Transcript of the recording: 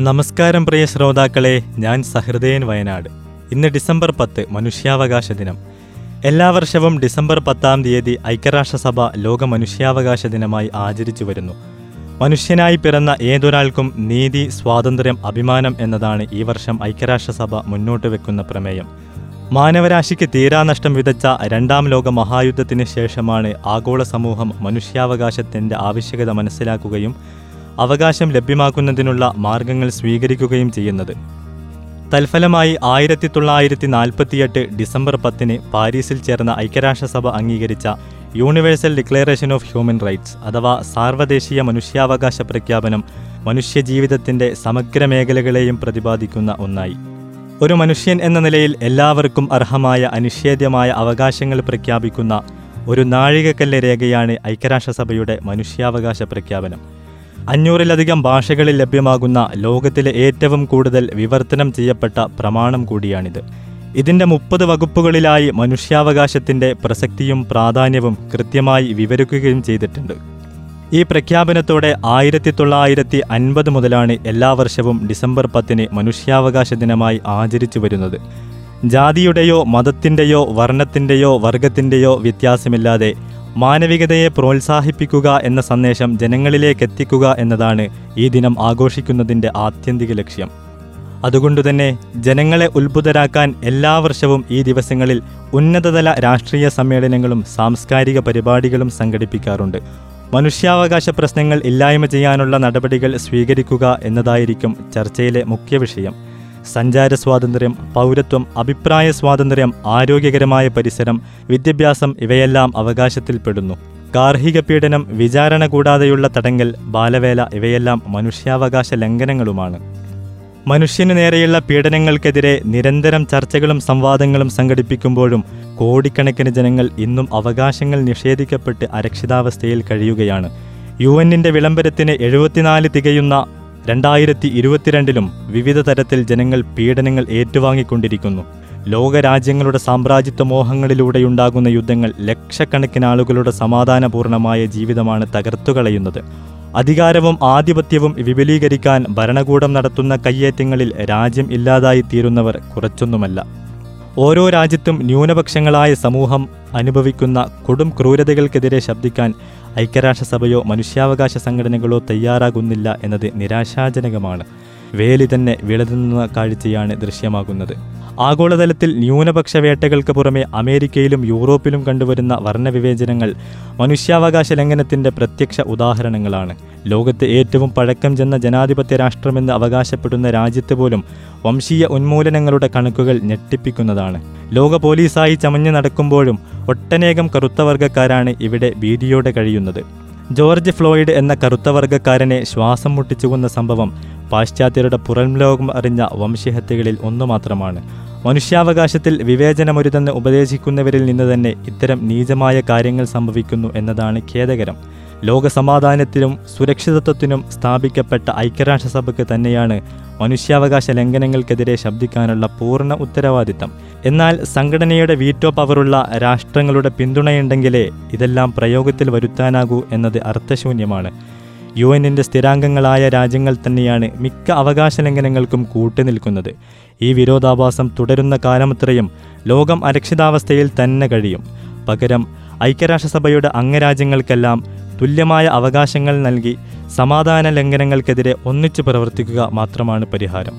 നമസ്കാരം പ്രിയ ശ്രോതാക്കളെ ഞാൻ സഹൃദയൻ വയനാട്. ഇന്ന് ഡിസംബർ പത്ത് മനുഷ്യാവകാശ ദിനം. എല്ലാ വർഷവും ഡിസംബർ പത്താം തീയതി ഐക്യരാഷ്ട്രസഭ ലോക മനുഷ്യാവകാശ ദിനമായി ആചരിച്ചു വരുന്നു. മനുഷ്യനായി പിറന്ന ഏതൊരാൾക്കും നീതി സ്വാതന്ത്ര്യം അഭിമാനം എന്നതാണ് ഈ വർഷം ഐക്യരാഷ്ട്രസഭ മുന്നോട്ട് വെക്കുന്ന പ്രമേയം. മാനവരാശിക്ക് തീരാനഷ്ടം വിതച്ച രണ്ടാം ലോക മഹായുദ്ധത്തിന് ശേഷമാണ് ആഗോള സമൂഹം മനുഷ്യാവകാശത്തിന്റെ ആവശ്യകത മനസ്സിലാക്കുകയും അവകാശം ലഭ്യമാക്കുന്നതിനുള്ള മാർഗങ്ങൾ സ്വീകരിക്കുകയും ചെയ്യുന്നത്. തൽഫലമായി ആയിരത്തി തൊള്ളായിരത്തി നാൽപ്പത്തിയെട്ട് ഡിസംബർ പത്തിന് പാരീസിൽ ചേർന്ന ഐക്യരാഷ്ട്രസഭ അംഗീകരിച്ച universal declaration of human rights അഥവാ സാർവദേശീയ മനുഷ്യാവകാശ പ്രഖ്യാപനം മനുഷ്യജീവിതത്തിന്റെ സമഗ്ര മേഖലകളെയും പ്രതിപാദിക്കുന്ന ഒന്നായി. ഒരു മനുഷ്യൻ എന്ന നിലയിൽ എല്ലാവർക്കും അർഹമായ അനിഷേധ്യമായ അവകാശങ്ങൾ പ്രഖ്യാപിക്കുന്ന ഒരു നാഴികക്കല്ല് രേഖയാണ് ഐക്യരാഷ്ട്രസഭയുടെ മനുഷ്യാവകാശ പ്രഖ്യാപനം. അഞ്ഞൂറിലധികം ഭാഷകളിൽ ലഭ്യമാകുന്ന ലോകത്തിലെ ഏറ്റവും കൂടുതൽ വിവർത്തനം ചെയ്യപ്പെട്ട പ്രമാണം കൂടിയാണിത്. ഇതിന്റെ മുപ്പത് വകുപ്പുകളിലായി മനുഷ്യാവകാശത്തിന്റെ പ്രസക്തിയും പ്രാധാന്യവും കൃത്യമായി വിവരിക്കുകയും ചെയ്തിട്ടുണ്ട്. ഈ പ്രഖ്യാപനത്തോടെ ആയിരത്തി തൊള്ളായിരത്തി അൻപത് മുതലാണ് എല്ലാ വർഷവും ഡിസംബർ പത്തിന് മനുഷ്യാവകാശ ദിനമായി ആചരിച്ചു വരുന്നത്. ജാതിയുടെയോ മതത്തിന്റെയോ വർണത്തിന്റെയോ വർഗത്തിന്റെയോ വ്യത്യാസമില്ലാതെ മാനവികതയെ പ്രോത്സാഹിപ്പിക്കുക എന്ന സന്ദേശം ജനങ്ങളിലേക്ക് എത്തിക്കുക എന്നതാണ് ഈ ദിനം ആഘോഷിക്കുന്നതിന്റെ ആത്യന്തിക ലക്ഷ്യം. അതുകൊണ്ടുതന്നെ ജനങ്ങളെ ഉത്ഭുതരാക്കാൻ എല്ലാ വർഷവും ഈ ദിവസങ്ങളിൽ ഉന്നതതല രാഷ്ട്രീയ സമ്മേളനങ്ങളും സാംസ്കാരിക പരിപാടികളും സംഘടിപ്പിക്കാറുണ്ട്. മനുഷ്യാവകാശ പ്രശ്നങ്ങൾ ഇല്ലായ്മ ചെയ്യാനുള്ള നടപടികൾ സ്വീകരിക്കുക എന്നതായിരിക്കും ചർച്ചയിലെ മുഖ്യ വിഷയം. സഞ്ചാര സ്വാതന്ത്ര്യം പൗരത്വം അഭിപ്രായ സ്വാതന്ത്ര്യം ആരോഗ്യകരമായ പരിസരം വിദ്യാഭ്യാസം ഇവയെല്ലാം അവകാശത്തിൽപ്പെടുന്നു. ഗാർഹിക പീഡനം വിചാരണ കൂടാതെയുള്ള തടങ്കൽ ബാലവേല ഇവയെല്ലാം മനുഷ്യാവകാശ ലംഘനങ്ങളുമാണ്. മനുഷ്യനു നേരെയുള്ള പീഡനങ്ങൾക്കെതിരെ നിരന്തരം ചർച്ചകളും സംവാദങ്ങളും സംഘടിപ്പിക്കുമ്പോഴും കോടിക്കണക്കിന് ജനങ്ങൾ ഇന്നും അവകാശങ്ങൾ നിഷേധിക്കപ്പെട്ട് അരക്ഷിതാവസ്ഥയിൽ കഴിയുകയാണ്. യു എന്നിന്റെ വിളംബരത്തിന് എഴുപത്തിനാല് തികയുന്ന രണ്ടായിരത്തി ഇരുപത്തിരണ്ടിലും വിവിധ തരത്തിൽ ജനങ്ങൾ പീഡനങ്ങൾ ഏറ്റുവാങ്ങിക്കൊണ്ടിരിക്കുന്നു. ലോകരാജ്യങ്ങളുടെ സാമ്രാജ്യത്വ മോഹങ്ങളിലൂടെയുണ്ടാകുന്ന യുദ്ധങ്ങൾ ലക്ഷക്കണക്കിന് ആളുകളുടെ സമാധാനപൂർണമായ ജീവിതമാണ് തകർത്തുകളയുന്നത് അധികാരവും ആധിപത്യവും വിപുലീകരിക്കാൻ ഭരണകൂടം നടത്തുന്ന കയ്യേറ്റങ്ങളിൽ രാജ്യം ഇല്ലാതായി തീരുന്നവർ കുറച്ചൊന്നുമല്ല. ഓരോ രാജ്യത്തും ന്യൂനപക്ഷങ്ങളായ സമൂഹം അനുഭവിക്കുന്ന കൊടും ക്രൂരതകൾക്കെതിരെ ശബ്ദിക്കാൻ ഐക്യരാഷ്ട്രസഭയോ മനുഷ്യാവകാശ സംഘടനകളോ തയ്യാറാകുന്നില്ല എന്നത് നിരാശാജനകമാണ്. വേലി തന്നെ വിളതുന്ന കാഴ്ചയാണ് ദൃശ്യമാകുന്നത്. ആഗോളതലത്തിൽ ന്യൂനപക്ഷ വേട്ടകൾക്ക് പുറമെ അമേരിക്കയിലും യൂറോപ്പിലും കണ്ടുവരുന്ന വർണവിവേചനങ്ങൾ മനുഷ്യാവകാശ ലംഘനത്തിന്റെ പ്രത്യക്ഷ ഉദാഹരണങ്ങളാണ്. ലോകത്തെ ഏറ്റവും പഴക്കം ചെന്ന ജനാധിപത്യ രാഷ്ട്രമെന്ന് അവകാശപ്പെടുന്ന രാജ്യത്ത് പോലും വംശീയ ഉന്മൂലനങ്ങളുടെ കണക്കുകൾ ഞെട്ടിപ്പിക്കുന്നതാണ്. ലോക പോലീസായി ചമഞ്ഞു നടക്കുമ്പോഴും ഒട്ടനേകം കറുത്തവർഗക്കാരാണ് ഇവിടെ ഭീതിയോടെ കഴിയുന്നത്. ജോർജ് ഫ്ലോയിഡ് എന്ന കറുത്തവർഗക്കാരനെ ശ്വാസം മുട്ടിച്ചുകൊന്ന സംഭവം പാശ്ചാത്യരുടെ പുറം ലോകം അറിഞ്ഞ വംശഹത്യകളിൽ ഒന്നു മാത്രമാണ്. മനുഷ്യാവകാശത്തിൽ വിവേചനമൊരുതെന്ന് ഉപദേശിക്കുന്നവരിൽ നിന്ന് തന്നെ ഇത്തരം നീചമായ കാര്യങ്ങൾ സംഭവിക്കുന്നു എന്നതാണ് ഖേദകരം. ലോകസമാധാനത്തിനും സുരക്ഷിതത്വത്തിനും സ്ഥാപിക്കപ്പെട്ട ഐക്യരാഷ്ട്രസഭയ്ക്ക് തന്നെയാണ് മനുഷ്യാവകാശ ലംഘനങ്ങൾക്കെതിരെ ശബ്ദിക്കാനുള്ള പൂർണ ഉത്തരവാദിത്തം. എന്നാൽ സംഘടനയുടെ വീറ്റോ പവറുള്ള രാഷ്ട്രങ്ങളുടെ പിന്തുണയുണ്ടെങ്കിലേ ഇതെല്ലാം പ്രയോഗത്തിൽ വരുത്താനാകൂ എന്നത് അർത്ഥശൂന്യമാണ്. യു എന്നിന്റെ സ്ഥിരാംഗങ്ങളായ രാജ്യങ്ങൾ തന്നെയാണ് മിക്ക അവകാശ ലംഘനങ്ങൾക്കും കൂട്ടുനിൽക്കുന്നത് ഈ വിരോധാഭാസം തുടരുന്ന കാലമത്രയും ലോകം അരക്ഷിതാവസ്ഥയിൽ തന്നെ കഴിയും. പകരം ഐക്യരാഷ്ട്രസഭയുടെ അംഗരാജ്യങ്ങൾക്കെല്ലാം തുല്യമായ അവകാശങ്ങൾ നൽകി സമാധാന ലംഘനങ്ങൾക്കെതിരെ ഒന്നിച്ചു പ്രവർത്തിക്കുക മാത്രമാണ് പരിഹാരം.